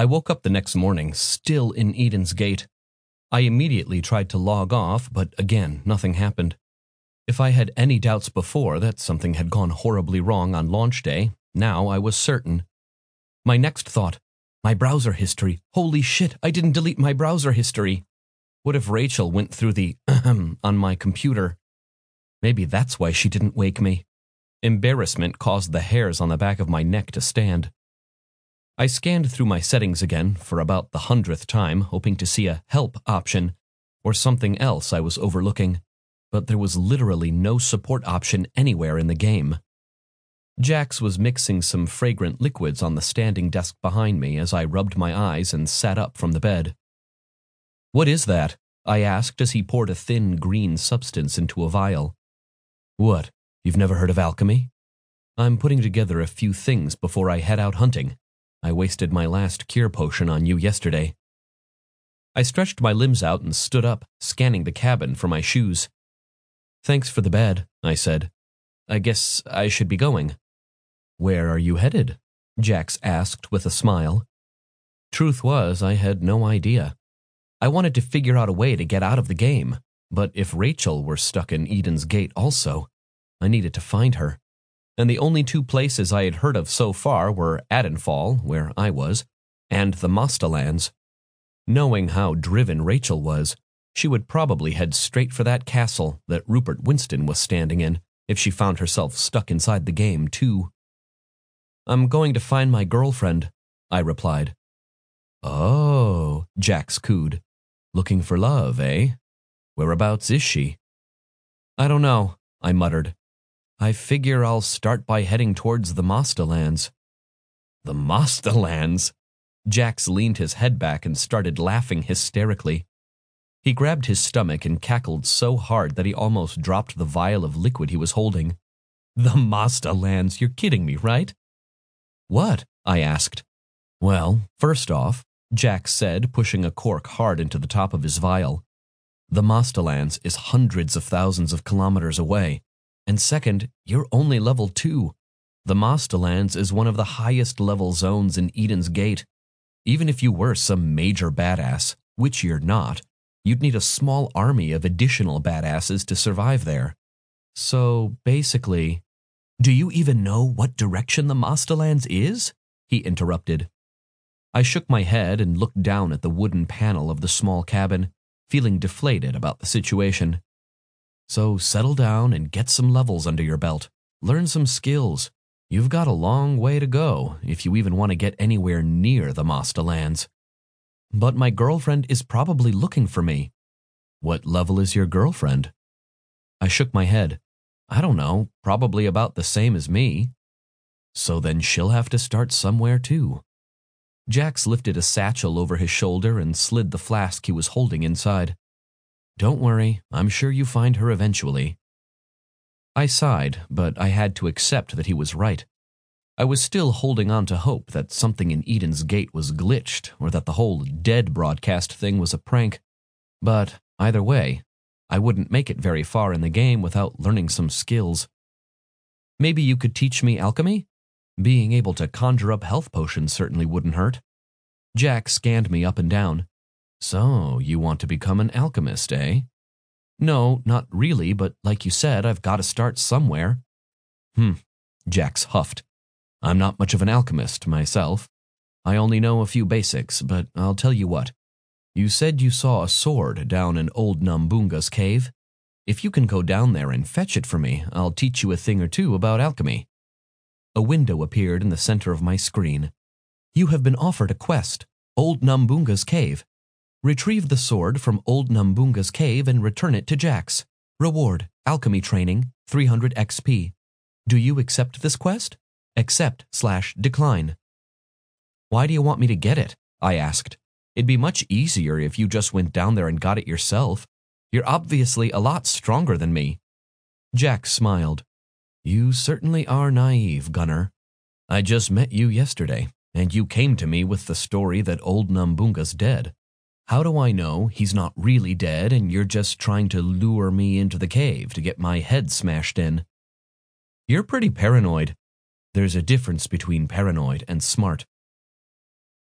I woke up the next morning, still in Eden's Gate. I immediately tried to log off, but again, nothing happened. If I had any doubts before that something had gone horribly wrong on launch day, now I was certain. My next thought my browser history. Holy shit, I didn't delete my browser history. What if Rachel went through the on my computer? Maybe that's why she didn't wake me. Embarrassment caused the hairs on the back of my neck to stand. I scanned through my settings again for about the hundredth time, hoping to see a help option or something else I was overlooking, but there was literally no support option anywhere in the game. Jax was mixing some fragrant liquids on the standing desk behind me as I rubbed my eyes and sat up from the bed. What is that? I asked as he poured a thin green substance into a vial. What, you've never heard of alchemy? I'm putting together a few things before I head out hunting. I wasted my last cure potion on you yesterday. I stretched my limbs out and stood up, scanning the cabin for my shoes. Thanks for the bed, I said. I guess I should be going. Where are you headed? Jax asked with a smile. Truth was, I had no idea. I wanted to figure out a way to get out of the game, but if Rachel were stuck in Eden's Gate also, I needed to find her. And the only two places I had heard of so far were Adenfall, where I was, and the Mostalands. Knowing how driven Rachel was, she would probably head straight for that castle that Rupert Winston was standing in if she found herself stuck inside the game, too. I'm going to find my girlfriend, I replied. Oh, Jax cooed. Looking for love, eh? Whereabouts is she? I don't know, I muttered. I figure I'll start by heading towards the Mostalands. The Mostalands? Jax leaned his head back and started laughing hysterically. He grabbed his stomach and cackled so hard that he almost dropped the vial of liquid he was holding. The Mostalands, you're kidding me, right? What? I asked. Well, first off, Jax said, pushing a cork hard into the top of his vial, the Mostalands is hundreds of thousands of kilometers away. And second, you're only level two. The Mostalands is one of the highest level zones in Eden's Gate. Even if you were some major badass, which you're not, you'd need a small army of additional badasses to survive there. So basically, do you even know what direction the Mostalands is? He interrupted. I shook my head and looked down at the wooden panel of the small cabin, feeling deflated about the situation. So settle down and get some levels under your belt. Learn some skills. You've got a long way to go if you even want to get anywhere near the Mostalands. But my girlfriend is probably looking for me. What level is your girlfriend? I shook my head. I don't know, probably about the same as me. So then she'll have to start somewhere too. Jax lifted a satchel over his shoulder and slid the flask he was holding inside. Don't worry, I'm sure you find her eventually. I sighed, but I had to accept that he was right. I was still holding on to hope that something in Eden's Gate was glitched or that the whole dead broadcast thing was a prank. But either way, I wouldn't make it very far in the game without learning some skills. Maybe you could teach me alchemy? Being able to conjure up health potions certainly wouldn't hurt. Jack scanned me up and down. So, you want to become an alchemist, eh? No, not really, but like you said, I've got to start somewhere. Hmm, Jax huffed. I'm not much of an alchemist myself. I only know a few basics, but I'll tell you what. You said you saw a sword down in old Numbunga's cave. If you can go down there and fetch it for me, I'll teach you a thing or two about alchemy. A window appeared in the center of my screen. You have been offered a quest, Old Numbunga's cave. Retrieve the sword from Old Numbunga's cave and return it to Jax. Reward, alchemy training, 300 XP. Do you accept this quest? Accept slash decline. Why do you want me to get it? I asked. It'd be much easier if you just went down there and got it yourself. You're obviously a lot stronger than me. Jax smiled. You certainly are naive, Gunnar. I just met you yesterday, and you came to me with the story that old Numbunga's dead. How do I know he's not really dead and you're just trying to lure me into the cave to get my head smashed in? You're pretty paranoid. There's a difference between paranoid and smart.